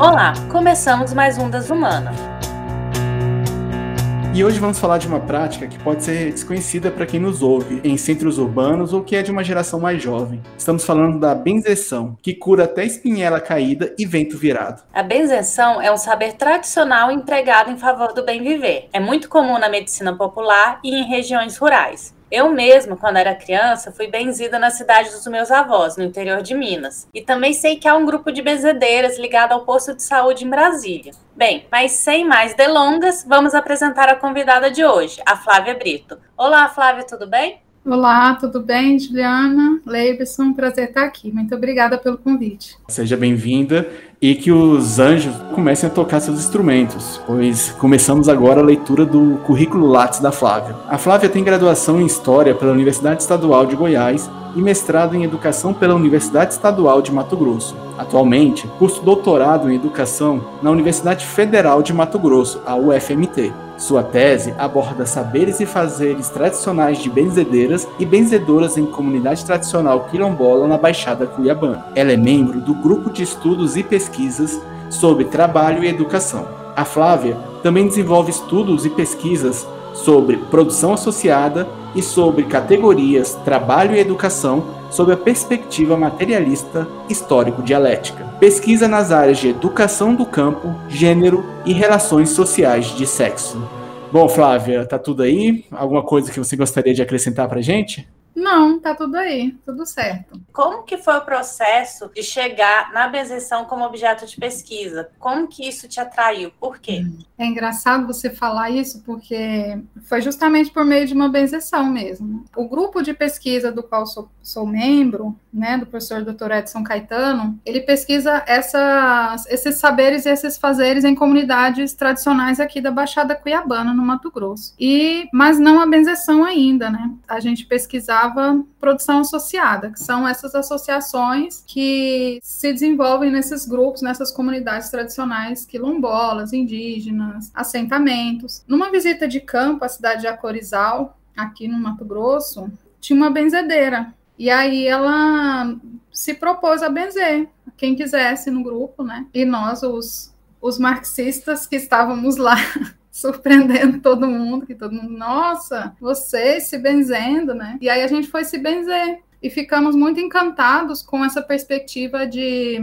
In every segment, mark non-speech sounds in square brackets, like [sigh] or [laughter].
Olá, começamos mais um das Humanas. E hoje vamos falar de uma prática que pode ser desconhecida para quem nos ouve em centros urbanos ou que é de uma geração mais jovem. Estamos falando da benzeção, que cura até espinhela caída e vento virado. A benzeção é um saber tradicional empregado em favor do bem viver. É muito comum na medicina popular e em regiões rurais. Eu mesma, quando era criança, fui benzida na cidade dos meus avós, no interior de Minas. E também sei que há um grupo de benzedeiras ligado ao posto de saúde em Brasília. Bem, mas sem mais delongas, vamos apresentar a convidada de hoje, a Flávia Brito. Olá, Flávia, tudo bem? Olá, tudo bem, Juliana? Leibson, prazer estar aqui. Muito obrigada pelo convite. Seja bem-vinda e que os anjos comecem a tocar seus instrumentos, pois começamos agora a leitura do currículo Lattes da Flávia. A Flávia tem graduação em História pela Universidade Estadual de Goiás e mestrado em Educação pela Universidade Estadual de Mato Grosso. Atualmente, curso doutorado em Educação na Universidade Federal de Mato Grosso, a UFMT. Sua tese aborda saberes e fazeres tradicionais de benzedeiras e benzedoras em comunidade tradicional quilombola na Baixada Cuiabana. Ela é membro do grupo de estudos e pesquisas sobre trabalho e educação. A Flávia também desenvolve estudos e pesquisas sobre produção associada e sobre categorias trabalho e educação sob a perspectiva materialista histórico-dialética. Pesquisa nas áreas de educação do campo, gênero e relações sociais de sexo. Bom, Flávia, tá tudo aí? Alguma coisa que você gostaria de acrescentar pra gente? Não, tá tudo aí, tudo certo. Como que foi o processo de chegar na benzeção como objeto de pesquisa? Como que isso te atraiu? Por quê? É engraçado você falar isso porque foi justamente por meio de uma benzeção mesmo. O grupo de pesquisa do qual sou, sou membro, né, do professor Dr. Edson Caetano, ele pesquisa essas, esses saberes e esses fazeres em comunidades tradicionais aqui da Baixada Cuiabana, no Mato Grosso. E mas não a benzeção ainda, né? A gente pesquisava produção associada, que são essas associações que se desenvolvem nesses grupos, nessas comunidades tradicionais quilombolas, indígenas, assentamentos. Numa visita de campo à cidade de Acorizal, aqui no Mato Grosso, tinha uma benzedeira. E aí ela se propôs a benzer quem quisesse no grupo, né? E nós, os, os marxistas que estávamos lá [laughs] surpreendendo todo mundo, que todo mundo, nossa, você se benzendo, né? E aí a gente foi se benzer e ficamos muito encantados com essa perspectiva de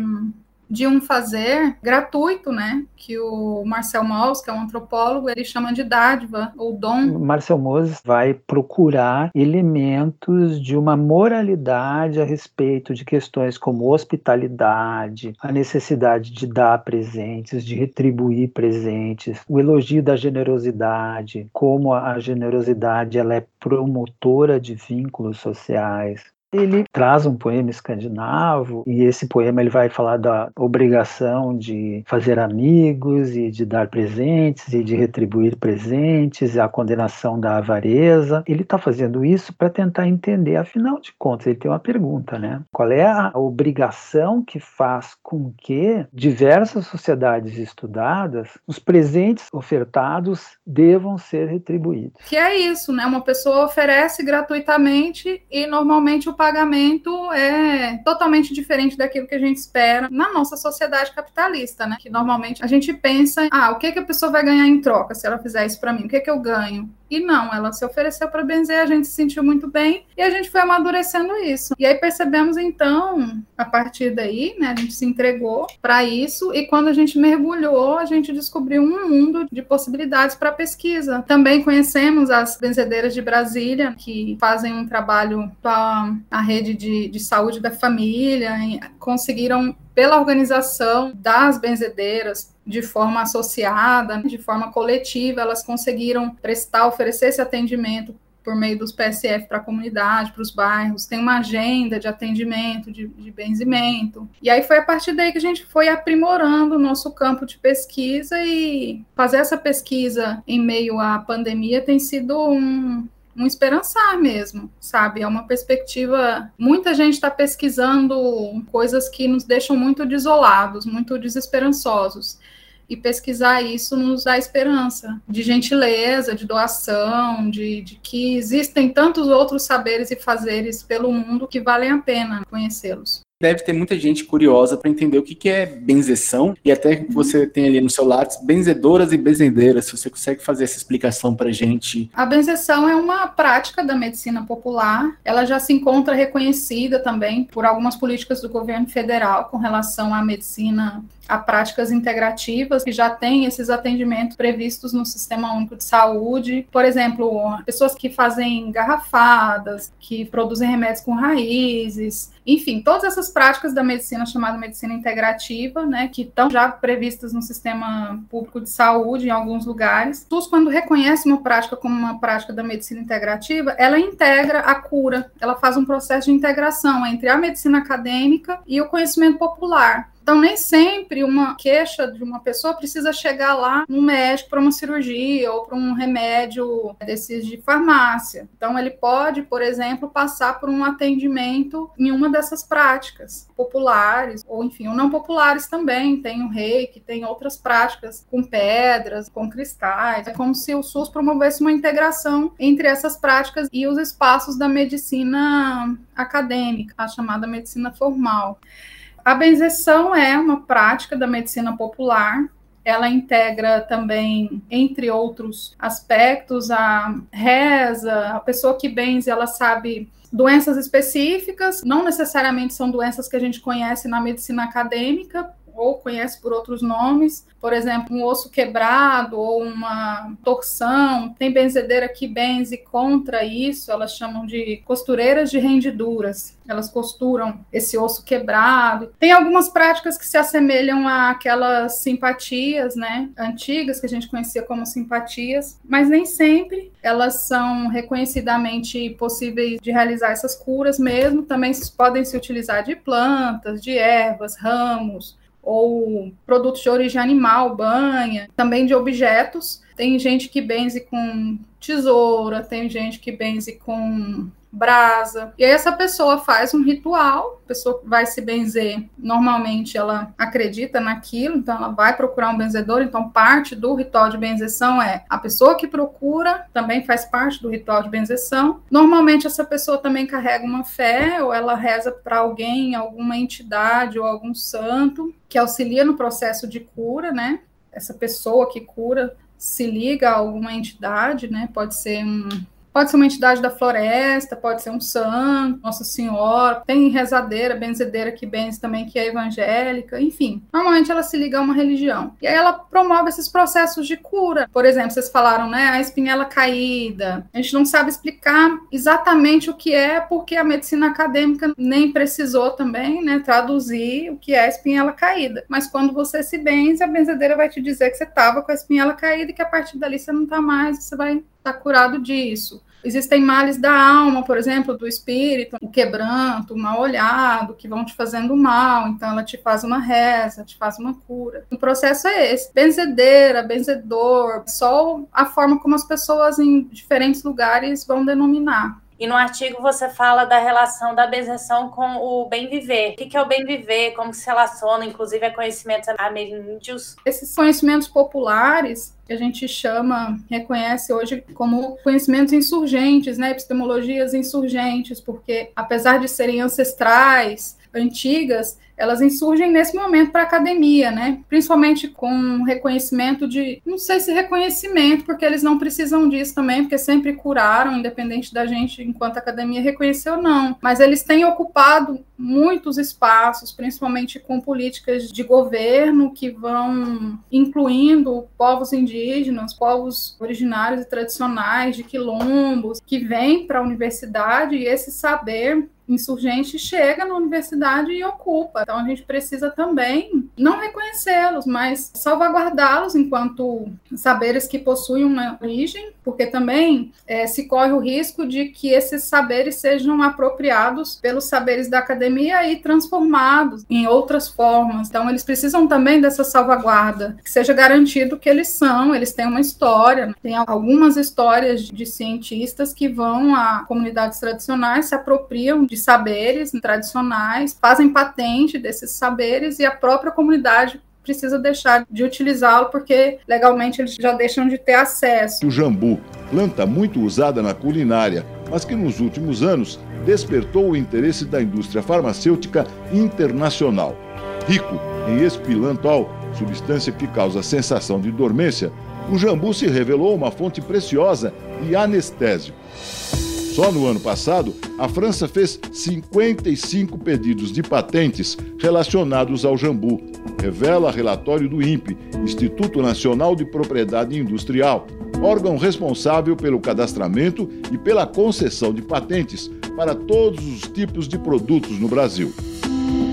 de um fazer gratuito, né? Que o Marcel Mauss, que é um antropólogo, ele chama de dádiva ou dom. Marcel Mauss vai procurar elementos de uma moralidade a respeito de questões como hospitalidade, a necessidade de dar presentes, de retribuir presentes, o elogio da generosidade, como a generosidade ela é promotora de vínculos sociais, ele traz um poema escandinavo e esse poema ele vai falar da obrigação de fazer amigos e de dar presentes e de retribuir presentes, a condenação da avareza. Ele está fazendo isso para tentar entender, afinal de contas, ele tem uma pergunta, né? Qual é a obrigação que faz com que diversas sociedades estudadas, os presentes ofertados devam ser retribuídos? Que é isso, né? Uma pessoa oferece gratuitamente e normalmente o pagamento é totalmente diferente daquilo que a gente espera na nossa sociedade capitalista, né? Que normalmente a gente pensa, ah, o que, que a pessoa vai ganhar em troca se ela fizer isso para mim? O que, que eu ganho? E não, ela se ofereceu para benzer, a gente se sentiu muito bem e a gente foi amadurecendo isso. E aí percebemos então, a partir daí, né, a gente se entregou para isso e quando a gente mergulhou, a gente descobriu um mundo de possibilidades para pesquisa. Também conhecemos as benzedeiras de Brasília, que fazem um trabalho para a rede de, de saúde da família, conseguiram pela organização das benzedeiras, de forma associada, de forma coletiva, elas conseguiram prestar, oferecer esse atendimento por meio dos PSF para a comunidade, para os bairros, tem uma agenda de atendimento, de, de, benzimento. E aí foi a partir daí que a gente foi aprimorando o nosso campo de pesquisa e fazer essa pesquisa em meio à pandemia tem sido um, um esperançar mesmo, sabe? É uma perspectiva. Muita gente está pesquisando coisas que nos deixam muito desolados, muito desesperançosos. E pesquisar isso nos dá esperança de gentileza, de doação, de, de que existem tantos outros saberes e fazeres pelo mundo que valem a pena conhecê-los. Deve ter muita gente curiosa para entender o que, que é benzeção e até que você tem ali no seu lápis benzedoras e benzedeiras. Se você consegue fazer essa explicação para gente. A benzeção é uma prática da medicina popular. Ela já se encontra reconhecida também por algumas políticas do governo federal com relação à medicina a práticas integrativas que já têm esses atendimentos previstos no Sistema Único de Saúde. Por exemplo, pessoas que fazem garrafadas, que produzem remédios com raízes, enfim, todas essas práticas da medicina chamada medicina integrativa, né, que estão já previstas no Sistema Público de Saúde em alguns lugares. SUS, quando reconhece uma prática como uma prática da medicina integrativa, ela integra a cura, ela faz um processo de integração entre a medicina acadêmica e o conhecimento popular. Então, nem sempre uma queixa de uma pessoa precisa chegar lá no médico para uma cirurgia ou para um remédio desses de farmácia. Então, ele pode, por exemplo, passar por um atendimento em uma dessas práticas populares, ou enfim, ou não populares também. Tem o reiki, tem outras práticas com pedras, com cristais. É como se o SUS promovesse uma integração entre essas práticas e os espaços da medicina acadêmica, a chamada medicina formal. A benzeção é uma prática da medicina popular. Ela integra também, entre outros aspectos, a reza. A pessoa que benze, ela sabe doenças específicas, não necessariamente são doenças que a gente conhece na medicina acadêmica, ou conhece por outros nomes, por exemplo, um osso quebrado ou uma torção. Tem benzedeira que benze contra isso, elas chamam de costureiras de rendiduras. Elas costuram esse osso quebrado. Tem algumas práticas que se assemelham àquelas simpatias, né, antigas que a gente conhecia como simpatias, mas nem sempre elas são reconhecidamente possíveis de realizar essas curas mesmo. Também podem se utilizar de plantas, de ervas, ramos, ou produtos de origem animal, banha, também de objetos. Tem gente que benze com tesoura, tem gente que benze com brasa. E aí essa pessoa faz um ritual, a pessoa vai se benzer. Normalmente ela acredita naquilo, então ela vai procurar um benzedor. Então parte do ritual de benzeção é a pessoa que procura também faz parte do ritual de benzeção. Normalmente essa pessoa também carrega uma fé ou ela reza para alguém, alguma entidade ou algum santo que auxilia no processo de cura, né? Essa pessoa que cura se liga a alguma entidade, né? Pode ser um Pode ser uma entidade da floresta, pode ser um santo, Nossa Senhora, tem rezadeira, benzedeira que benze também, que é evangélica, enfim. Normalmente ela se liga a uma religião. E aí ela promove esses processos de cura. Por exemplo, vocês falaram, né, a espinhela caída. A gente não sabe explicar exatamente o que é, porque a medicina acadêmica nem precisou também, né, traduzir o que é a espinhela caída. Mas quando você se benze, a benzedeira vai te dizer que você estava com a espinhela caída e que a partir dali você não está mais, você vai estar tá curado disso. Existem males da alma, por exemplo, do espírito, o quebranto, o mal olhado, que vão te fazendo mal. Então, ela te faz uma reza, te faz uma cura. O processo é esse: benzedeira, benzedor, só a forma como as pessoas em diferentes lugares vão denominar. E no artigo você fala da relação da benzeção com o bem viver. O que é o bem viver? Como se relaciona, inclusive, a conhecimentos ameríndios? Esses conhecimentos populares que a gente chama, reconhece hoje como conhecimentos insurgentes, né, epistemologias insurgentes, porque apesar de serem ancestrais, antigas, elas insurgem nesse momento para a academia, né? Principalmente com reconhecimento de, não sei se reconhecimento, porque eles não precisam disso também, porque sempre curaram, independente da gente, enquanto a academia reconheceu, não. Mas eles têm ocupado muitos espaços, principalmente com políticas de governo que vão incluindo povos indígenas, povos originários e tradicionais de quilombos, que vêm para a universidade e esse saber insurgente chega na universidade e ocupa. Então a gente precisa também não reconhecê-los, mas salvaguardá-los enquanto saberes que possuem uma origem, porque também é, se corre o risco de que esses saberes sejam apropriados pelos saberes da academia e transformados em outras formas. Então eles precisam também dessa salvaguarda, que seja garantido que eles são, eles têm uma história, tem algumas histórias de cientistas que vão a comunidades tradicionais, se apropriam de de saberes tradicionais, fazem patente desses saberes e a própria comunidade precisa deixar de utilizá-lo porque legalmente eles já deixam de ter acesso. O jambu, planta muito usada na culinária, mas que nos últimos anos despertou o interesse da indústria farmacêutica internacional. Rico em espilantol, substância que causa sensação de dormência, o jambu se revelou uma fonte preciosa de anestésico. Só no ano passado, a França fez 55 pedidos de patentes relacionados ao jambu, revela relatório do INPE, Instituto Nacional de Propriedade Industrial, órgão responsável pelo cadastramento e pela concessão de patentes para todos os tipos de produtos no Brasil.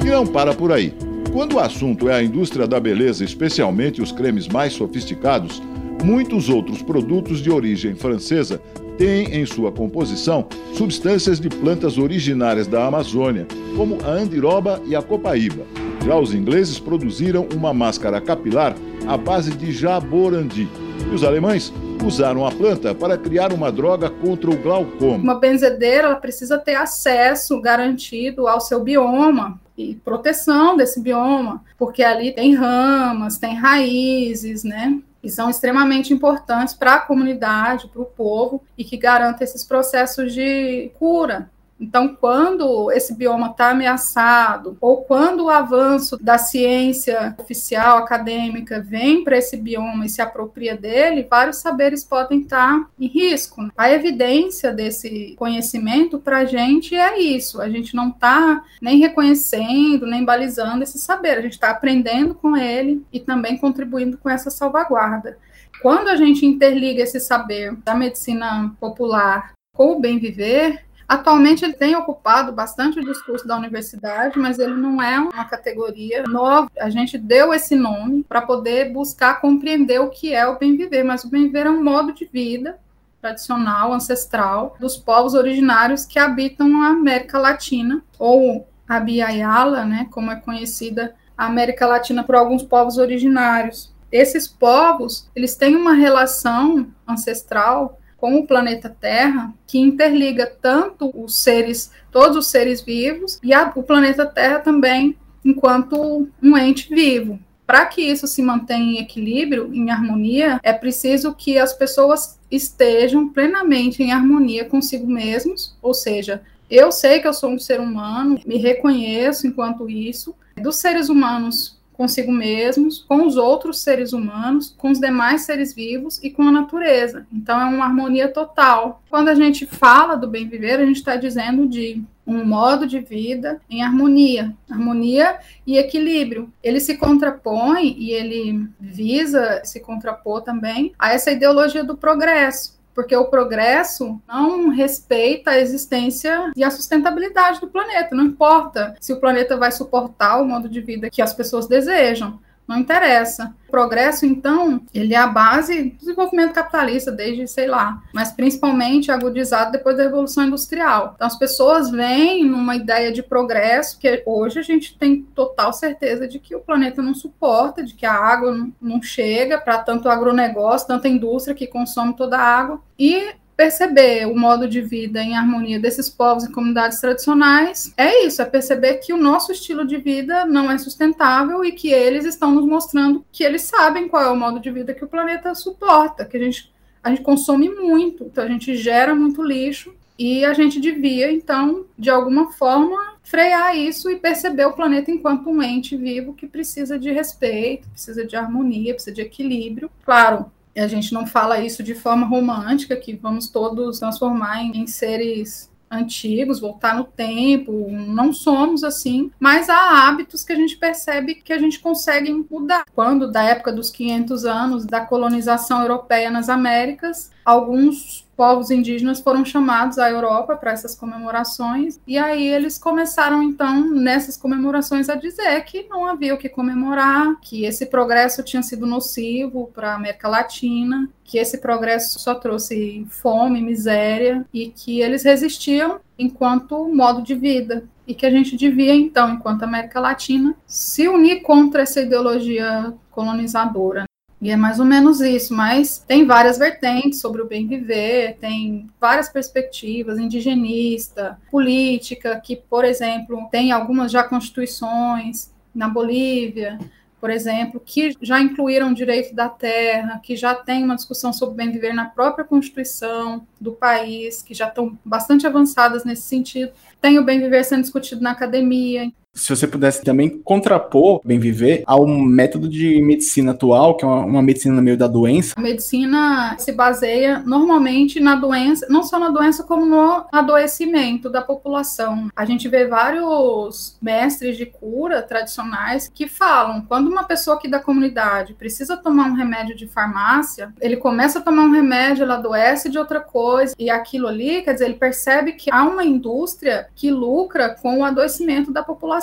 E não para por aí. Quando o assunto é a indústria da beleza, especialmente os cremes mais sofisticados, muitos outros produtos de origem francesa têm em sua composição substâncias de plantas originárias da Amazônia, como a andiroba e a copaíba. Já os ingleses produziram uma máscara capilar à base de jaborandi. E os alemães usaram a planta para criar uma droga contra o glaucoma. Uma benzedeira precisa ter acesso garantido ao seu bioma e proteção desse bioma, porque ali tem ramas, tem raízes, né? E são extremamente importantes para a comunidade, para o povo, e que garantem esses processos de cura então, quando esse bioma está ameaçado, ou quando o avanço da ciência oficial, acadêmica, vem para esse bioma e se apropria dele, vários saberes podem estar tá em risco. A evidência desse conhecimento para a gente é isso: a gente não está nem reconhecendo, nem balizando esse saber, a gente está aprendendo com ele e também contribuindo com essa salvaguarda. Quando a gente interliga esse saber da medicina popular com o bem viver, Atualmente ele tem ocupado bastante o discurso da universidade, mas ele não é uma categoria nova. A gente deu esse nome para poder buscar compreender o que é o bem viver, mas o bem viver é um modo de vida tradicional, ancestral dos povos originários que habitam a América Latina ou a Biayala, né, como é conhecida a América Latina por alguns povos originários. Esses povos, eles têm uma relação ancestral com o planeta Terra, que interliga tanto os seres, todos os seres vivos, e a, o planeta Terra também, enquanto um ente vivo. Para que isso se mantenha em equilíbrio, em harmonia, é preciso que as pessoas estejam plenamente em harmonia consigo mesmos, ou seja, eu sei que eu sou um ser humano, me reconheço enquanto isso, dos seres humanos consigo mesmos, com os outros seres humanos, com os demais seres vivos e com a natureza. Então é uma harmonia total. Quando a gente fala do bem viver, a gente está dizendo de um modo de vida em harmonia, harmonia e equilíbrio. Ele se contrapõe e ele visa se contrapor também a essa ideologia do progresso porque o progresso não respeita a existência e a sustentabilidade do planeta. Não importa se o planeta vai suportar o modo de vida que as pessoas desejam. Não interessa. O progresso, então, ele é a base do desenvolvimento capitalista desde, sei lá, mas principalmente agudizado depois da Revolução Industrial. Então, as pessoas vêm numa ideia de progresso que hoje a gente tem total certeza de que o planeta não suporta, de que a água não chega para tanto agronegócio, tanta indústria que consome toda a água. E perceber o modo de vida em harmonia desses povos e comunidades tradicionais é isso, é perceber que o nosso estilo de vida não é sustentável e que eles estão nos mostrando que eles sabem qual é o modo de vida que o planeta suporta, que a gente, a gente consome muito, então a gente gera muito lixo e a gente devia, então, de alguma forma, frear isso e perceber o planeta enquanto um ente vivo que precisa de respeito, precisa de harmonia, precisa de equilíbrio. Claro, a gente não fala isso de forma romântica, que vamos todos transformar em, em seres antigos, voltar no tempo, não somos assim, mas há hábitos que a gente percebe que a gente consegue mudar. Quando, da época dos 500 anos da colonização europeia nas Américas, alguns povos indígenas foram chamados à Europa para essas comemorações, e aí eles começaram, então, nessas comemorações, a dizer que não havia o que comemorar, que esse progresso tinha sido nocivo para a América Latina, que esse progresso só trouxe fome, miséria, e que eles resistiam enquanto modo de vida. E que a gente devia, então, enquanto América Latina, se unir contra essa ideologia colonizadora. E é mais ou menos isso, mas tem várias vertentes sobre o bem viver, tem várias perspectivas, indigenista, política, que, por exemplo, tem algumas já constituições na Bolívia, por exemplo, que já incluíram o direito da terra, que já tem uma discussão sobre bem viver na própria Constituição do país, que já estão bastante avançadas nesse sentido. Tem o bem viver sendo discutido na academia se você pudesse também contrapor bem viver ao método de medicina atual, que é uma, uma, medicina no meio da doença. A medicina se baseia normalmente na doença, não só na doença, como no adoecimento da população. A gente vê vários mestres de cura tradicionais que falam: quando uma pessoa aqui da comunidade precisa tomar um remédio de farmácia, ele começa a tomar um remédio, ela adoece de outra coisa, e aquilo ali, quer dizer, ele percebe que há uma indústria que lucra com o adoecimento da população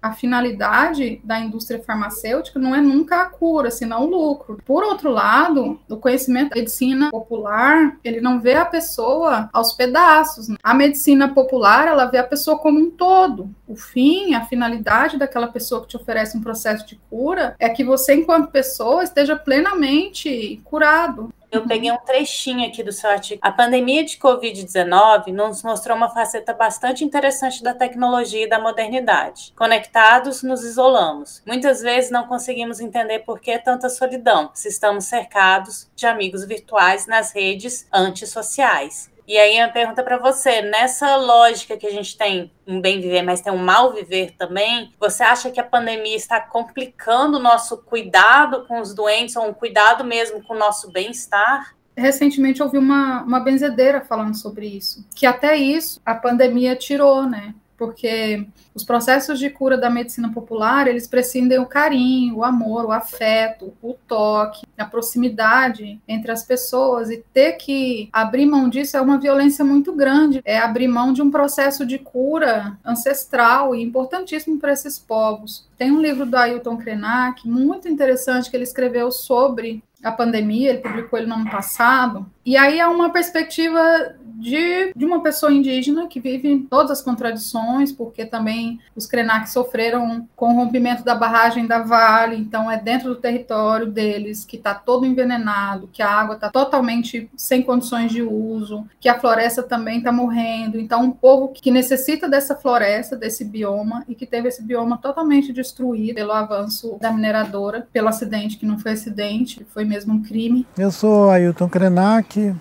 A finalidade da indústria farmacêutica não é nunca a cura, senão o lucro. Por outro lado, o conhecimento da medicina popular, ele não vê a pessoa aos pedaços. A medicina popular, ela vê a pessoa como um todo. O fim, a finalidade daquela pessoa que te oferece um processo de cura é que você, enquanto pessoa, esteja plenamente curado. Eu peguei um trechinho aqui do seu artigo. A pandemia de Covid-19 nos mostrou uma faceta bastante interessante da tecnologia e da modernidade. Conectados, nos isolamos. Muitas vezes não conseguimos entender por que tanta solidão, se estamos cercados de amigos virtuais nas redes antissociais. E aí a pergunta para você, nessa lógica que a gente tem um bem viver, mas tem um mal viver também, você acha que a pandemia está complicando o nosso cuidado com os doentes ou um cuidado mesmo com o nosso bem-estar? Recentemente ouvi uma, uma benzedeira falando sobre isso, que até isso a pandemia tirou, né? Porque os processos de cura da medicina popular, eles prescindem o carinho, o amor, o afeto, o toque, a proximidade entre as pessoas e ter que abrir mão disso é uma violência muito grande, é abrir mão de um processo de cura ancestral e importantíssimo para esses povos. Tem um livro do Ailton Krenak muito interessante que ele escreveu sobre a pandemia, ele publicou ele no ano passado, e aí é uma perspectiva de, de uma pessoa indígena que vive todas as contradições, porque também os Krenak sofreram com o rompimento da barragem da Vale, então é dentro do território deles que está todo envenenado, que a água está totalmente sem condições de uso, que a floresta também está morrendo. Então, um povo que necessita dessa floresta, desse bioma, e que teve esse bioma totalmente destruído pelo avanço da mineradora, pelo acidente, que não foi acidente, foi mesmo um crime. Eu sou Ailton Krenak,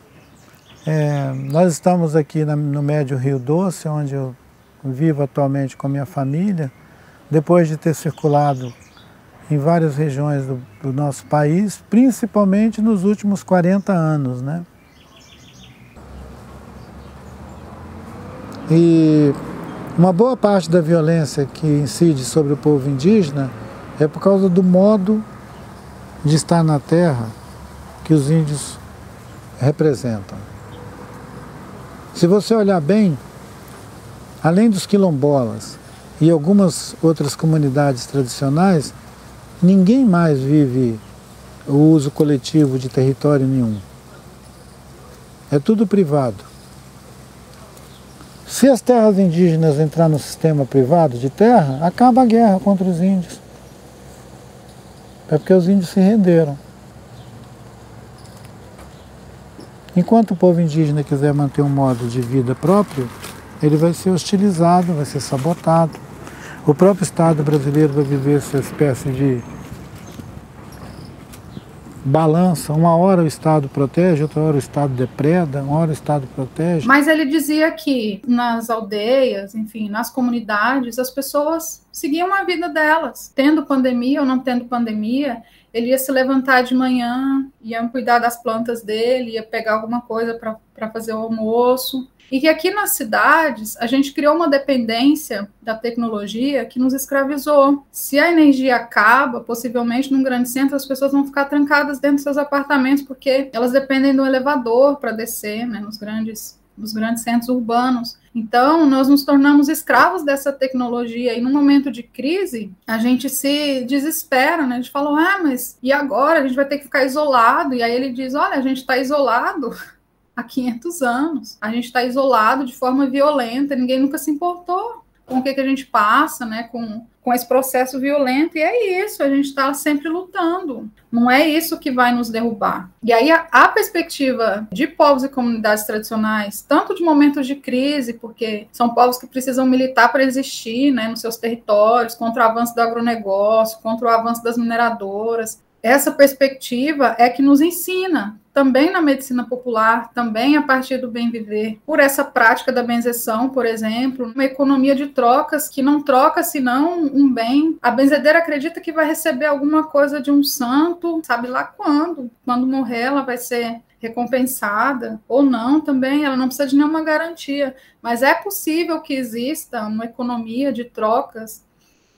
é, nós estamos aqui na, no Médio Rio Doce, onde eu vivo atualmente com a minha família, depois de ter circulado em várias regiões do, do nosso país, principalmente nos últimos 40 anos. Né? E uma boa parte da violência que incide sobre o povo indígena é por causa do modo de estar na terra que os índios representam. Se você olhar bem, além dos quilombolas e algumas outras comunidades tradicionais, ninguém mais vive o uso coletivo de território nenhum. É tudo privado. Se as terras indígenas entrar no sistema privado de terra, acaba a guerra contra os índios. É porque os índios se renderam. Enquanto o povo indígena quiser manter um modo de vida próprio, ele vai ser hostilizado, vai ser sabotado. O próprio Estado brasileiro vai viver essa espécie de balança. Uma hora o Estado protege, outra hora o Estado depreda, uma hora o Estado protege. Mas ele dizia que nas aldeias, enfim, nas comunidades, as pessoas seguiam a vida delas, tendo pandemia ou não tendo pandemia, ele ia se levantar de manhã, ia cuidar das plantas dele, ia pegar alguma coisa para fazer o almoço. E que aqui nas cidades a gente criou uma dependência da tecnologia que nos escravizou. Se a energia acaba, possivelmente num grande centro, as pessoas vão ficar trancadas dentro dos seus apartamentos porque elas dependem do elevador para descer, né, nos grandes nos grandes centros urbanos. Então, nós nos tornamos escravos dessa tecnologia e no momento de crise, a gente se desespera, né? A gente fala, ah, mas e agora? A gente vai ter que ficar isolado. E aí ele diz, olha, a gente está isolado [laughs] há 500 anos. A gente está isolado de forma violenta, ninguém nunca se importou com o que, que a gente passa, né, com, com esse processo violento, e é isso, a gente está sempre lutando. Não é isso que vai nos derrubar. E aí, a, a, perspectiva de povos e comunidades tradicionais, tanto de momentos de crise, porque são povos que precisam militar para existir né, nos seus territórios, contra o avanço do agronegócio, contra o avanço das mineradoras, essa perspectiva é que nos ensina também na medicina popular, também a partir do bem viver, por essa prática da benzeção, por exemplo, uma economia de trocas que não troca senão um bem. A benzedeira acredita que vai receber alguma coisa de um santo, sabe lá quando. Quando morrer, ela vai ser recompensada ou não também, ela não precisa de nenhuma garantia, mas é possível que exista uma economia de trocas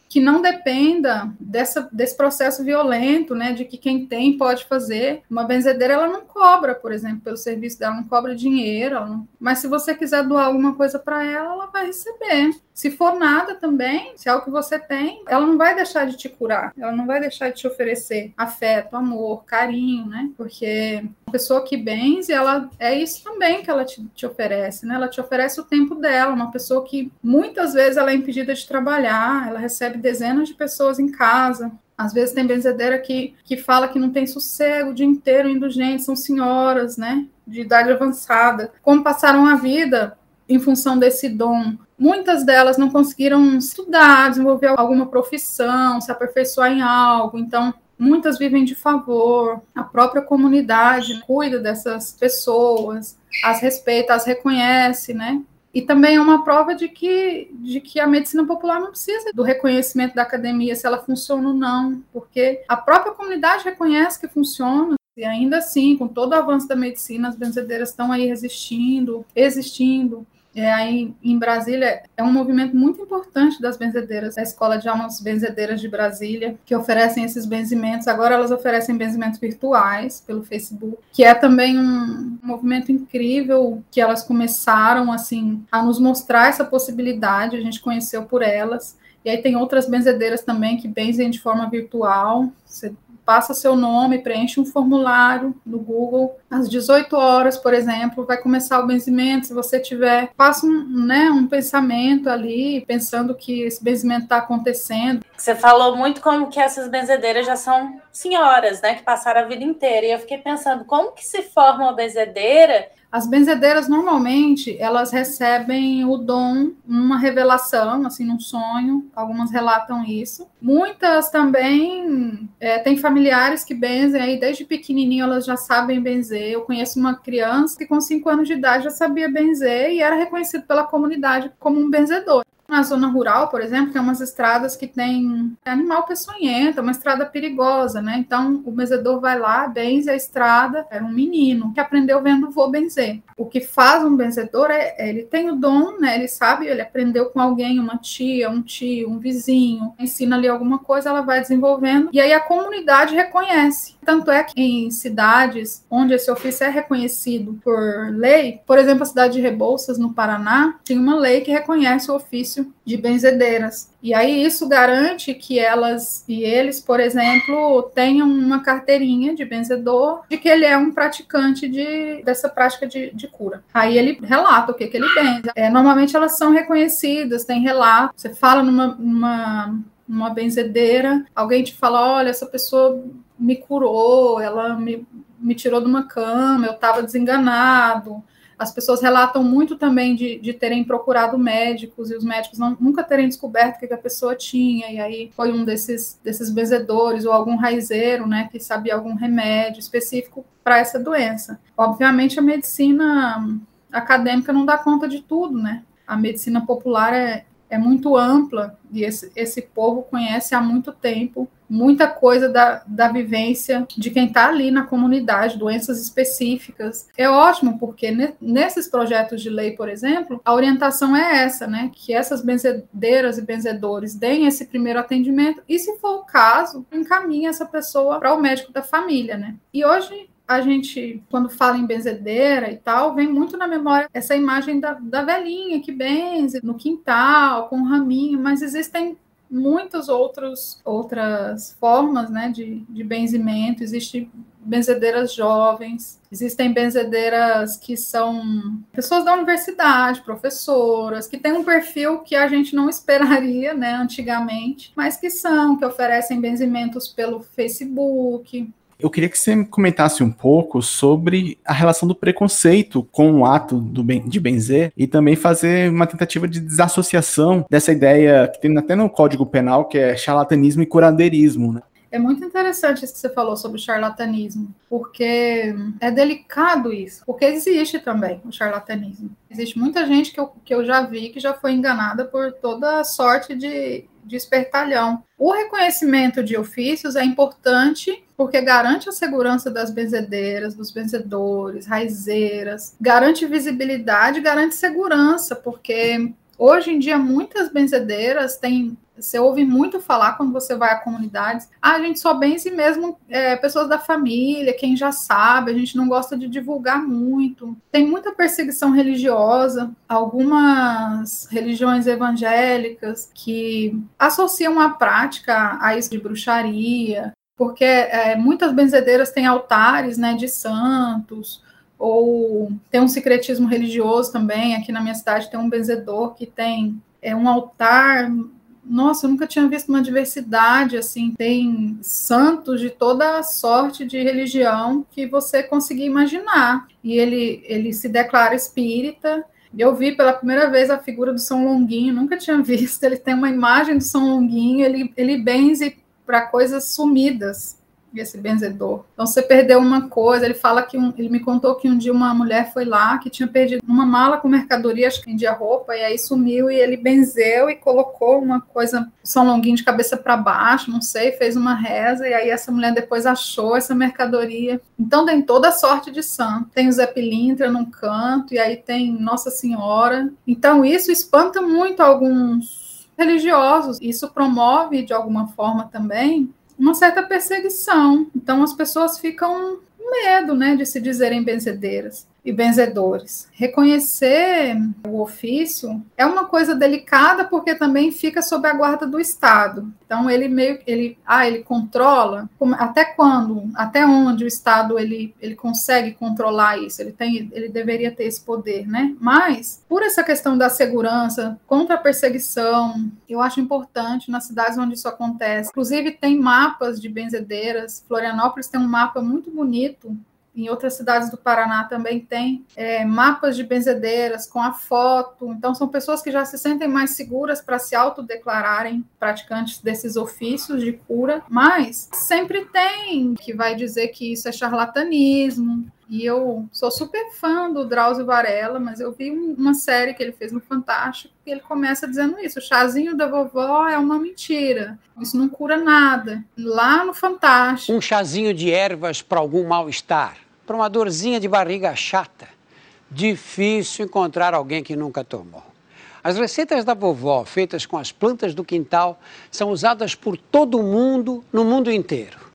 que não dependa dessa, desse processo violento, né, de que quem tem pode fazer. Uma benzedeira, ela não cobra, por exemplo, pelo serviço dela, não cobra dinheiro, não... mas se você quiser doar alguma coisa para ela, ela vai receber. Se for nada também, se é o que você tem, ela não vai deixar de te curar, ela não vai deixar de te oferecer afeto, amor, carinho, né? Porque pessoa que benze, ela é isso também que ela te, te oferece, né? Ela te oferece o tempo dela, uma pessoa que muitas vezes ela é impedida de trabalhar, ela recebe dezenas de pessoas em casa, às vezes tem benzedeira que, que fala que não tem sossego o dia inteiro indo gente, são senhoras, né, de idade avançada. Como passaram a vida em função desse dom Muitas delas não conseguiram estudar, desenvolver alguma profissão, se aperfeiçoar em algo, então muitas vivem de favor, a própria comunidade cuida dessas pessoas, as respeita, as reconhece, né? E também é uma prova de que, de que a medicina popular não precisa do reconhecimento da academia, se ela funciona ou não, porque a própria comunidade reconhece que funciona, e ainda assim, com todo o avanço da medicina, as benzedeiras estão aí resistindo, existindo. É, aí em Brasília é um movimento muito importante das benzedeiras, a Escola de Almas Benzedeiras de Brasília, que oferecem esses benzimentos. Agora elas oferecem benzimentos virtuais pelo Facebook, que é também um movimento incrível que elas começaram assim a nos mostrar essa possibilidade, a gente conheceu por elas. E aí tem outras benzedeiras também que benzem de forma virtual. Você passa seu nome, preenche um formulário no Google. Às 18 horas, por exemplo, vai começar o benzimento. Se você tiver, faça um, né, um pensamento ali, pensando que esse benzimento está acontecendo. Você falou muito como que essas benzedeiras já são senhoras, né, que passaram a vida inteira. E eu fiquei pensando, como que se forma uma benzedeira as benzedeiras normalmente elas recebem o dom, uma revelação, assim, num sonho. Algumas relatam isso. Muitas também é, têm familiares que benzem aí desde pequenininho elas já sabem benzer. Eu conheço uma criança que com 5 anos de idade já sabia benzer e era reconhecido pela comunidade como um benzedor. Na zona rural, por exemplo, tem umas estradas que tem animal peçonhento, é uma estrada perigosa, né? Então, o benzedor vai lá, benze a estrada. Era um menino que aprendeu vendo vô benzer. O que faz um benzedor é, é, ele tem o dom, né? Ele sabe, ele aprendeu com alguém, uma tia, um tio, um vizinho, ensina ali alguma coisa, ela vai desenvolvendo. E aí a comunidade reconhece. Tanto é que em cidades onde esse ofício é reconhecido por lei, por exemplo, a cidade de Rebouças, no Paraná, tem uma lei que reconhece o ofício de benzedeiras. E aí isso garante que elas e eles, por exemplo, tenham uma carteirinha de benzedor, de que ele é um praticante de, dessa prática de, de cura. Aí ele relata o que, que ele benze. É, normalmente elas são reconhecidas, tem relato. Você fala numa, numa, numa benzedeira, alguém te fala, olha, essa pessoa me curou, ela me, me tirou de uma cama, eu estava desenganado, as pessoas relatam muito também de, de terem procurado médicos e os médicos não, nunca terem descoberto o que, que a pessoa tinha, e aí foi um desses, desses benzedores ou algum raizeiro, né, que sabia algum remédio específico para essa doença. Obviamente, a medicina acadêmica não dá conta de tudo, né? A medicina popular é, é muito ampla e esse, esse povo conhece há muito tempo muita coisa da, da vivência de quem está ali na comunidade, doenças específicas. É ótimo, porque ne, nesses projetos de lei, por exemplo, a orientação é essa, né? Que essas benzedeiras e benzedores deem esse primeiro atendimento e, se for o caso, encaminhe essa pessoa para o médico da família, né? E hoje a gente, quando fala em benzedeira e tal, vem muito na memória essa imagem da, da velhinha que benze no quintal, com um raminho, mas existem muitas outras formas né, de, de benzimento. Existe benzedeiras jovens, existem benzedeiras que são pessoas da universidade, professoras, que têm um perfil que a gente não [laughs] esperaria, né, antigamente, mas que são, que oferecem benzimentos pelo Facebook, eu queria que você comentasse um pouco sobre a relação do preconceito com o ato ben, de benzer e também fazer uma tentativa de desassociação dessa ideia que tem até no Código Penal, que é charlatanismo e curanderismo, né? É muito interessante isso que você falou sobre o charlatanismo, porque é delicado isso, porque existe também o charlatanismo. Existe muita gente que eu, que eu já vi que já foi enganada por toda sorte de, de espertalhão. O reconhecimento de ofícios é importante porque garante a segurança das benzedeiras, dos benzedores, raizeiras, garante visibilidade, garante segurança, porque hoje em dia muitas benzedeiras têm você ouve muito falar quando você vai a comunidades. Ah, a gente só benze mesmo é, pessoas da família, quem já sabe, a gente não gosta de divulgar muito. Tem muita perseguição religiosa, algumas religiões evangélicas que associam a prática a isso de bruxaria, porque é, muitas benzedeiras têm altares né, de santos, ou tem um secretismo religioso também. Aqui na minha cidade tem um benzedor que tem é, um altar. Nossa, eu nunca tinha visto uma diversidade assim. Tem santos de toda sorte de religião que você conseguir imaginar. E ele, ele se declara espírita. Eu vi pela primeira vez a figura do São Longuinho, nunca tinha visto. Ele tem uma imagem do São Longuinho, ele, ele benze para coisas sumidas, esse benzedor. Então, você perdeu uma coisa, ele fala que um, ele me contou que um dia uma mulher foi lá que tinha perdido uma mala com mercadoria, acho que vendia roupa, e aí sumiu e ele benzeu e colocou uma coisa, São Longuinho de cabeça para baixo, não sei, fez uma reza, e aí essa mulher depois achou essa mercadoria. Então tem toda a sorte de santo. Tem o Zé Pilintra num canto, e aí tem Nossa Senhora. Então isso espanta muito alguns religiosos. Isso promove, de alguma forma também, uma certa perseguição. Então, as pessoas ficam medo né, de se dizerem benzedeiras e benzedores. Reconhecer o ofício é uma coisa delicada porque também fica sob a guarda do Estado. Então ele meio ele ah, ele controla até quando, até onde o Estado ele, ele consegue controlar isso? Ele tem ele deveria ter esse poder, né? Mas por essa questão da segurança, contra a perseguição, eu acho importante nas cidades onde isso acontece. Inclusive tem mapas de benzedeiras. Florianópolis tem um mapa muito bonito em outras cidades do Paraná também tem é, mapas de benzedeiras com a foto. Então, são pessoas que já se sentem mais seguras para se autodeclararem praticantes desses ofícios de cura, mas sempre tem que vai dizer que isso é charlatanismo. E eu sou super fã do Drauzio Varela, mas eu vi uma série que ele fez no Fantástico e ele começa dizendo isso: o chazinho da vovó é uma mentira, isso não cura nada. Lá no Fantástico. Um chazinho de ervas para algum mal-estar para uma dorzinha de barriga chata. Difícil encontrar alguém que nunca tomou. As receitas da vovó, feitas com as plantas do quintal, são usadas por todo mundo, no mundo inteiro.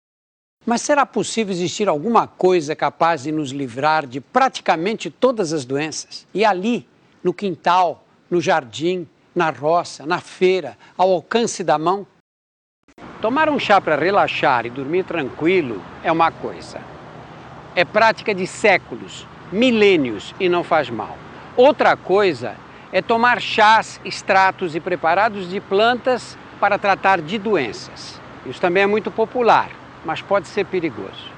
Mas será possível existir alguma coisa capaz de nos livrar de praticamente todas as doenças? E ali, no quintal, no jardim, na roça, na feira, ao alcance da mão? Tomar um chá para relaxar e dormir tranquilo é uma coisa é prática de séculos, milênios e não faz mal. Outra coisa é tomar chás, extratos e preparados de plantas para tratar de doenças. Isso também é muito popular, mas pode ser perigoso.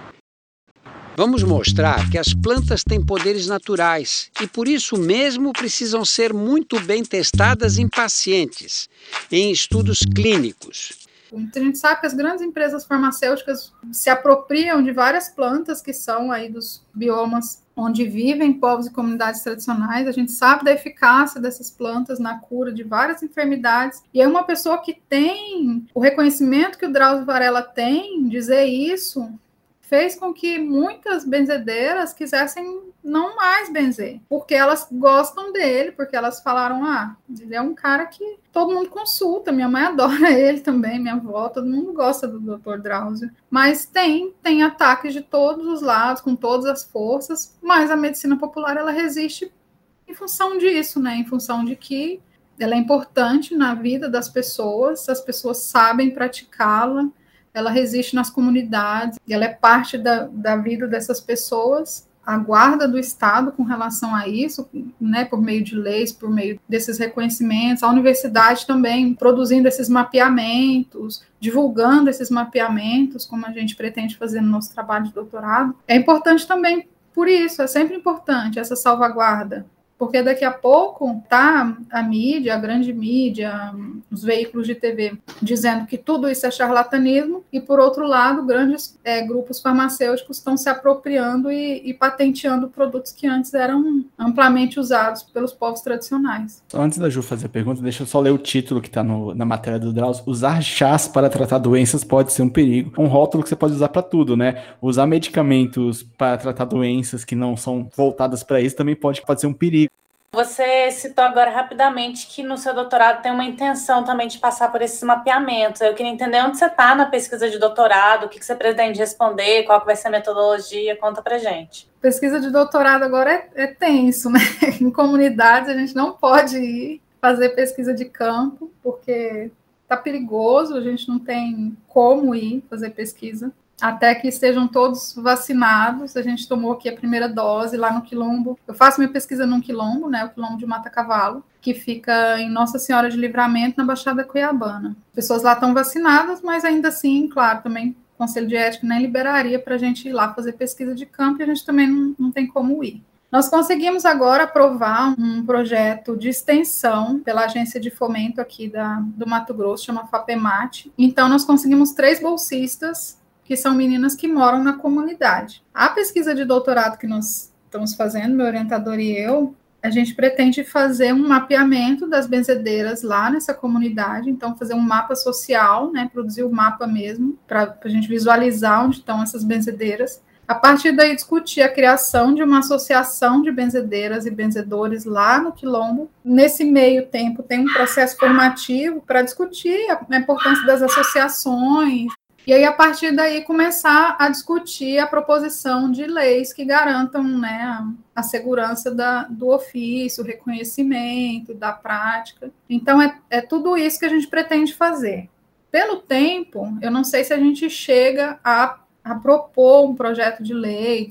Vamos mostrar que as plantas têm poderes naturais e por isso mesmo precisam ser muito bem testadas em pacientes, em estudos clínicos. A gente sabe que as grandes empresas farmacêuticas se apropriam de várias plantas que são aí dos biomas onde vivem povos e comunidades tradicionais. A gente sabe da eficácia dessas plantas na cura de várias enfermidades. E é uma pessoa que tem o reconhecimento que o Drauzio Varela tem, dizer isso, fez com que muitas benzedeiras quisessem não mais benzer, porque elas gostam dele, porque elas falaram: ah, ele é um cara que todo mundo consulta, minha mãe adora [laughs] ele também, minha avó, todo mundo gosta do Dr. Drauzio. Mas tem, tem ataques de todos os lados, com todas as forças, mas a medicina popular ela resiste em função disso, né? Em função de que ela é importante na vida das pessoas, as pessoas sabem praticá-la, ela resiste nas comunidades, ela é parte da, da vida dessas pessoas a guarda do Estado com relação a isso, né, por meio de leis, por meio desses reconhecimentos, a universidade também produzindo esses mapeamentos, divulgando esses mapeamentos, como a gente pretende fazer no nosso trabalho de doutorado. É importante também por isso, é sempre importante essa salvaguarda porque daqui a pouco tá a mídia, a grande mídia, os veículos de TV dizendo que tudo isso é charlatanismo, e por outro lado, grandes é, grupos farmacêuticos estão se apropriando e, e, patenteando produtos que antes eram amplamente usados pelos povos tradicionais. Antes da Ju fazer a pergunta, deixa eu só ler o título que está na matéria do Drauzio. Usar chás para tratar doenças pode ser um perigo. Um rótulo que você pode usar para tudo, né? Usar medicamentos para tratar doenças que não são voltadas para isso também pode, pode ser um perigo. Você citou agora rapidamente que no seu doutorado tem uma intenção também de passar por esses mapeamentos. Eu queria entender onde você está na pesquisa de doutorado, o que, você pretende responder, qual vai ser a metodologia, conta pra gente. Pesquisa de doutorado agora é, é tenso, [laughs] né? em comunidades a gente não pode ir fazer pesquisa de campo, porque tá perigoso, a gente não tem como ir fazer pesquisa até que estejam todos vacinados. A gente tomou aqui a primeira dose lá no Quilombo. Eu faço minha pesquisa num Quilombo, né, o Quilombo de Mata Cavalo, que fica em Nossa Senhora de Livramento, na Baixada Cuiabana. Pessoas lá estão vacinadas, mas ainda assim, claro, também o Conselho de Ética nem liberaria para a gente ir lá fazer pesquisa de campo e a gente também não, não tem como ir. Nós conseguimos agora aprovar um projeto de extensão pela agência de fomento aqui da, do Mato Grosso, chama FAPEMAT. Então, nós conseguimos três bolsistas que são meninas que moram na comunidade. A pesquisa de doutorado que nós estamos fazendo, meu orientador e eu, a gente pretende fazer um mapeamento das benzedeiras lá nessa comunidade, então fazer um mapa social, né, produzir o um mapa mesmo, para a gente visualizar onde estão essas benzedeiras. A partir daí, discutir a criação de uma associação de benzedeiras e benzedores lá no Quilombo. Nesse meio tempo, tem um processo formativo para discutir a importância das associações, e aí, a partir daí, começar a discutir a proposição de leis que garantam né, a, segurança da, do ofício, o reconhecimento, da prática. Então, é, é tudo isso que a gente pretende fazer. Pelo tempo, eu não sei se a gente chega a, a propor um projeto de lei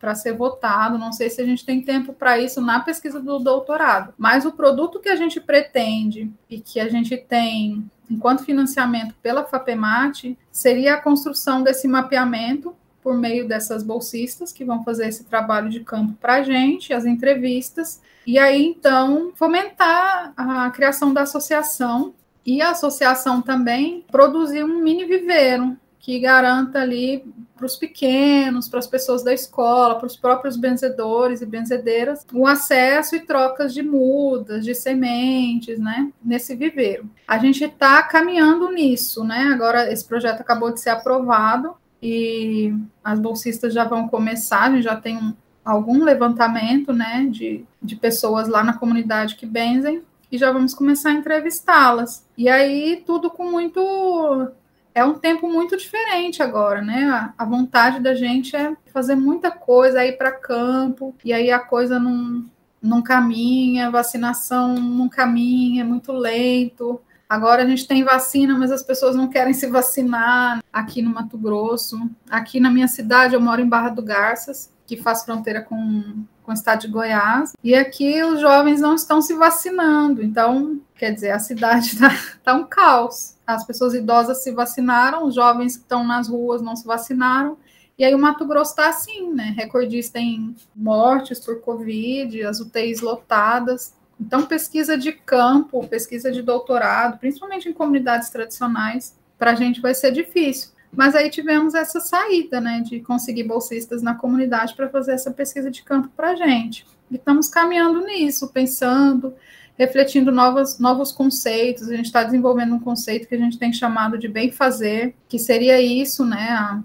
para ser votado, não sei se a gente tem tempo para isso na pesquisa do doutorado, mas o produto que a gente pretende e que a gente tem enquanto financiamento pela FAPEMAT, seria a construção desse mapeamento por meio dessas bolsistas que vão fazer esse trabalho de campo para a gente, as entrevistas, e aí então fomentar a criação da associação e a associação também produzir um mini viveiro que garanta ali para os pequenos, para as pessoas da escola, para os próprios benzedores e benzedeiras, o acesso e trocas de mudas, de sementes, né, nesse viveiro. A gente está caminhando nisso, né? Agora esse projeto acabou de ser aprovado e as bolsistas já vão começar, a gente já tem um, algum levantamento, né, de, de pessoas lá na comunidade que benzem e já vamos começar a entrevistá-las. E aí tudo com muito é um tempo muito diferente agora, né? A, vontade da gente é fazer muita coisa, ir para campo, e aí a coisa não, não caminha, vacinação não caminha, é muito lento. Agora a gente tem vacina, mas as pessoas não querem se vacinar aqui no Mato Grosso. Aqui na minha cidade, eu moro em Barra do Garças, que faz fronteira com, com o estado de Goiás, e aqui os jovens não estão se vacinando. Então, quer dizer, a cidade está [laughs] tá um caos as pessoas idosas se vacinaram, os jovens que estão nas ruas não se vacinaram. E aí o Mato Grosso está assim, né? Recordista em mortes por Covid, as UTIs lotadas. Então, pesquisa de campo, pesquisa de doutorado, principalmente em comunidades tradicionais, para a gente vai ser difícil. Mas aí tivemos essa saída, né, de conseguir bolsistas na comunidade para fazer essa pesquisa de campo para a gente. E estamos caminhando nisso, pensando, refletindo novos, novos conceitos. A gente está desenvolvendo um conceito que a gente tem chamado de bem fazer, que seria isso, né? A,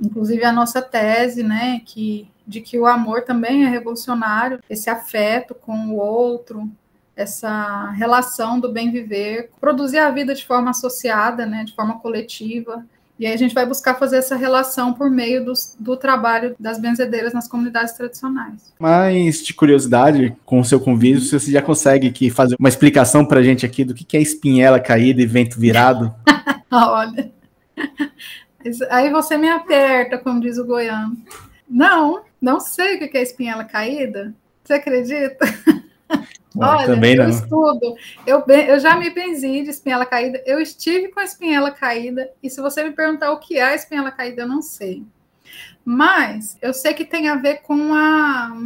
inclusive a nossa tese, né? Que, de que o amor também é revolucionário, esse afeto com o outro, essa relação do bem viver, produzir a vida de forma associada, né? De forma coletiva. E aí a gente vai buscar fazer essa relação por meio do, do trabalho das benzedeiras nas comunidades tradicionais. Mas de curiosidade, com o seu convite, você já consegue aqui fazer uma explicação para a gente aqui do que é espinhela caída e vento virado? [laughs] Olha, Aí você me aperta, como diz o goiano. Não, não sei o que é espinhela caída. Você acredita? [laughs] Olha, também não. eu estudo. Eu, eu já me benzi de espinhela caída. Eu estive com a espinhela caída. E se você me perguntar o que é a espinhela caída, eu não sei. Mas eu sei que tem a ver com a,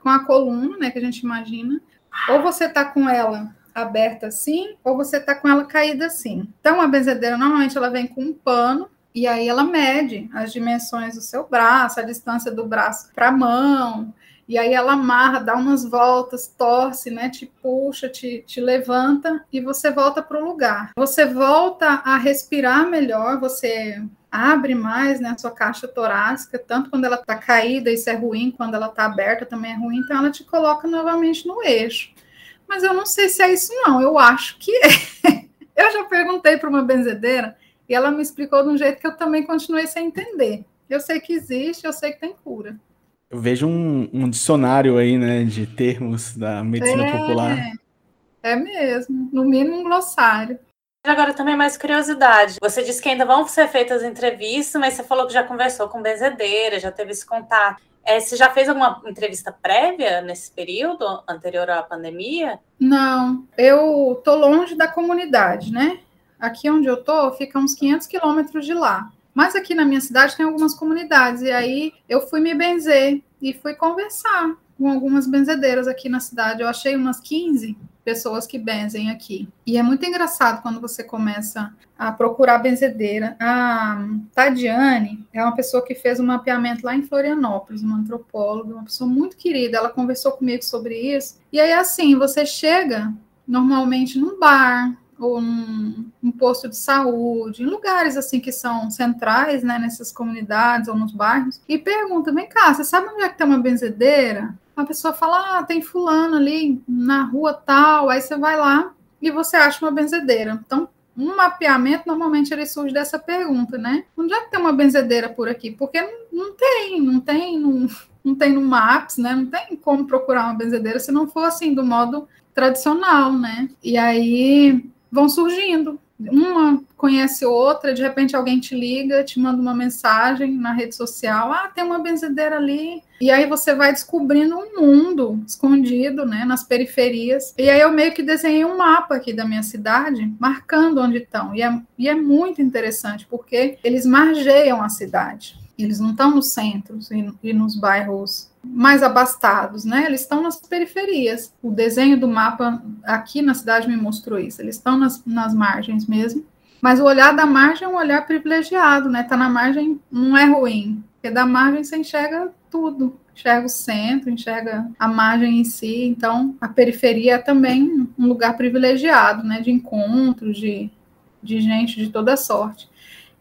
com a coluna, né? Que a gente imagina. Ou você tá com ela aberta assim, ou você tá com ela caída assim. Então, a benzedeira normalmente ela vem com um pano e aí ela mede as dimensões do seu braço, a distância do braço para a mão, e aí ela amarra, dá umas voltas, torce, né? Te puxa, te, te levanta e você volta para o lugar. Você volta a respirar melhor, você abre mais né, a sua caixa torácica, tanto quando ela está caída, isso é ruim, quando ela está aberta também é ruim, então ela te coloca novamente no eixo. Mas eu não sei se é isso, não, eu acho que é. [laughs] Eu já perguntei para uma benzedeira e ela me explicou de um jeito que eu também continuei sem entender. Eu sei que existe, eu sei que tem cura. Eu vejo um, um dicionário aí, né, de termos da medicina é, popular. É mesmo, no mínimo um glossário. Agora também mais curiosidade. Você disse que ainda vão ser feitas entrevistas, mas você falou que já conversou com benzedeira, já teve esse contato. É, você já fez alguma entrevista prévia nesse período anterior à pandemia? Não, eu tô longe da comunidade, né? Aqui onde eu tô, fica uns 500 quilômetros de lá. Mas aqui na minha cidade tem algumas comunidades, e aí eu fui me benzer e fui conversar com algumas benzedeiras aqui na cidade. Eu achei umas 15 pessoas que benzem aqui. E é muito engraçado quando você começa a procurar benzedeira. A Tadiane é uma pessoa que fez um mapeamento lá em Florianópolis, uma antropóloga, uma pessoa muito querida. Ela conversou comigo sobre isso. E aí, assim, você chega normalmente num bar, ou num, posto de saúde, em lugares assim que são centrais, né, nessas comunidades ou nos bairros, e pergunta: vem cá, você sabe onde é que tem uma benzedeira? A pessoa fala: ah, tem fulano ali na rua tal. Aí você vai lá e você acha uma benzedeira. Então, um mapeamento normalmente ele surge dessa pergunta, né? Onde é que tem uma benzedeira por aqui? Porque não, não tem, não tem, não, não tem no Maps, né? Não tem como procurar uma benzedeira se não for assim do modo tradicional, né? E aí vão surgindo. Uma conhece outra, de repente alguém te liga, te manda uma mensagem na rede social, ah, tem uma benzedeira ali. E aí você vai descobrindo um mundo escondido, né, nas periferias. E aí eu meio que desenhei um mapa aqui da minha cidade, marcando onde estão. E é, e é muito interessante, porque eles margeiam a cidade. Eles não estão nos centros e, e nos bairros mais abastados, né? Eles estão nas periferias. O desenho do mapa aqui na cidade me mostrou isso. Eles estão nas, nas margens mesmo. Mas o olhar da margem é um olhar privilegiado, né? Tá na margem não é ruim, porque da margem você enxerga tudo, enxerga o centro, enxerga a margem em si. Então, a periferia é também um lugar privilegiado, né? De encontros, de, de gente de toda sorte.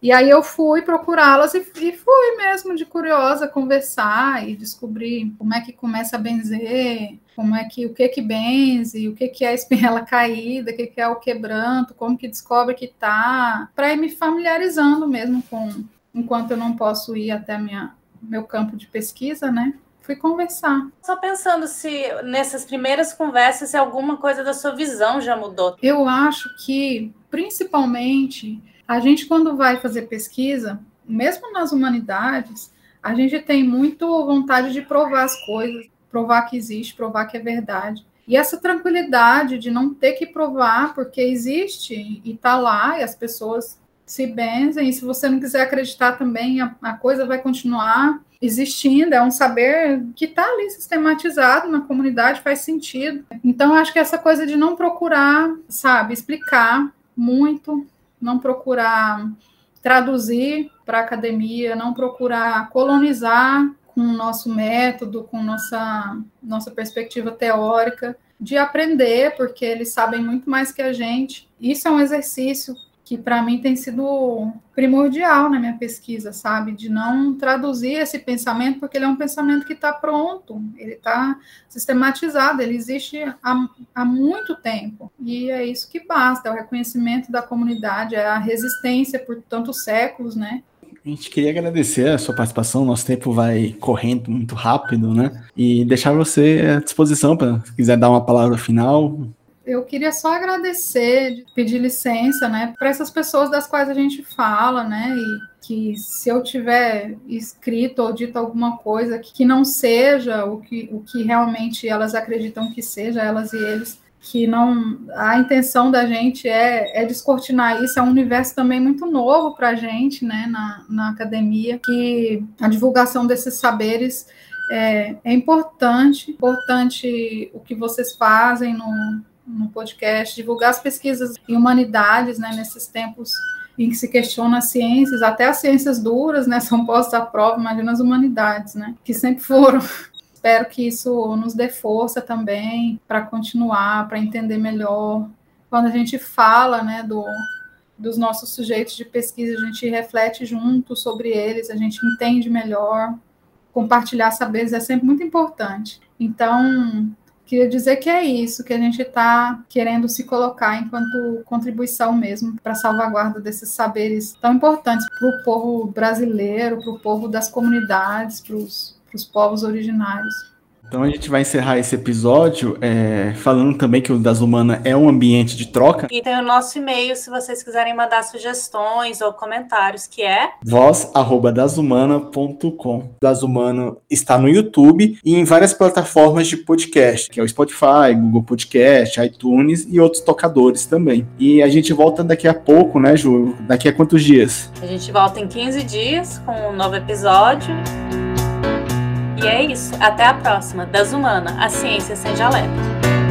E aí eu fui procurá-las e, e, fui mesmo de curiosa conversar e descobrir como é que começa a benzer, como é que o que que benze, o que que é a espinhela [laughs] caída, o que que é o quebranto, como que descobre que tá, para ir me familiarizando mesmo com enquanto eu não posso ir até minha meu campo de pesquisa, né? Fui conversar. Só pensando se nessas primeiras conversas se alguma coisa da sua visão já mudou. Eu acho que principalmente a gente, quando vai fazer pesquisa, mesmo nas humanidades, a gente tem muito vontade de provar as coisas, provar que existe, provar que é verdade. E essa tranquilidade de não ter que provar, porque existe e está lá, e as pessoas se benzem, e se você não quiser acreditar também, a, a coisa vai continuar existindo, é um saber que está ali sistematizado na comunidade, faz sentido. Então, acho que essa coisa de não procurar, sabe, explicar muito não procurar traduzir para a academia, não procurar colonizar com o nosso método, com nossa, nossa perspectiva teórica, de aprender, porque eles sabem muito mais que a gente. Isso é um exercício que para mim tem sido primordial na minha pesquisa, sabe? De não traduzir esse pensamento, porque ele é um pensamento que está pronto, ele está sistematizado, ele existe há, há muito tempo. E é isso que basta, é o reconhecimento da comunidade, é a resistência por tantos séculos, né? A gente queria agradecer a sua participação, nosso tempo vai correndo muito rápido, né? E deixar você à disposição para se quiser dar uma palavra final, Eu queria só agradecer, pedir licença, né, para essas pessoas das quais a gente fala, né, e que se eu tiver escrito ou dito alguma coisa que não seja o que, o que realmente elas acreditam que seja, elas e eles, que não a intenção da gente é, é descortinar isso, é um universo também muito novo para a gente, né, na, na academia, que a divulgação desses saberes é, é importante, importante o que vocês fazem no, no podcast, divulgar as pesquisas em humanidades, né, nesses tempos em que se questiona as ciências, até as ciências duras, né, [laughs] são postas à prova, imagina as humanidades, né, que sempre foram. [laughs] Espero que isso nos dê força também para continuar, para entender melhor. Quando a gente fala, né, do, dos nossos sujeitos de pesquisa, a gente reflete junto sobre eles, a gente entende melhor. Compartilhar saberes é sempre muito importante. Então, Queria dizer que é isso, que a gente está querendo se colocar enquanto contribuição mesmo para a salvaguarda desses saberes tão importantes para o povo brasileiro, para o povo das comunidades, para os povos originários. Então a gente vai encerrar esse episódio é, falando também que o Das Humana é um ambiente de troca. E tem o nosso e-mail se vocês quiserem mandar sugestões ou comentários, que é voz@dasumana.com. Das Humana está no YouTube e em várias plataformas de podcast, que é o Spotify, Google Podcast, iTunes e outros tocadores também. E a gente volta daqui a pouco, né, Ju? Daqui a quantos dias? A gente volta em 15 dias com um novo episódio. E é isso, até a próxima, das Humana, a ciência sem jaleco.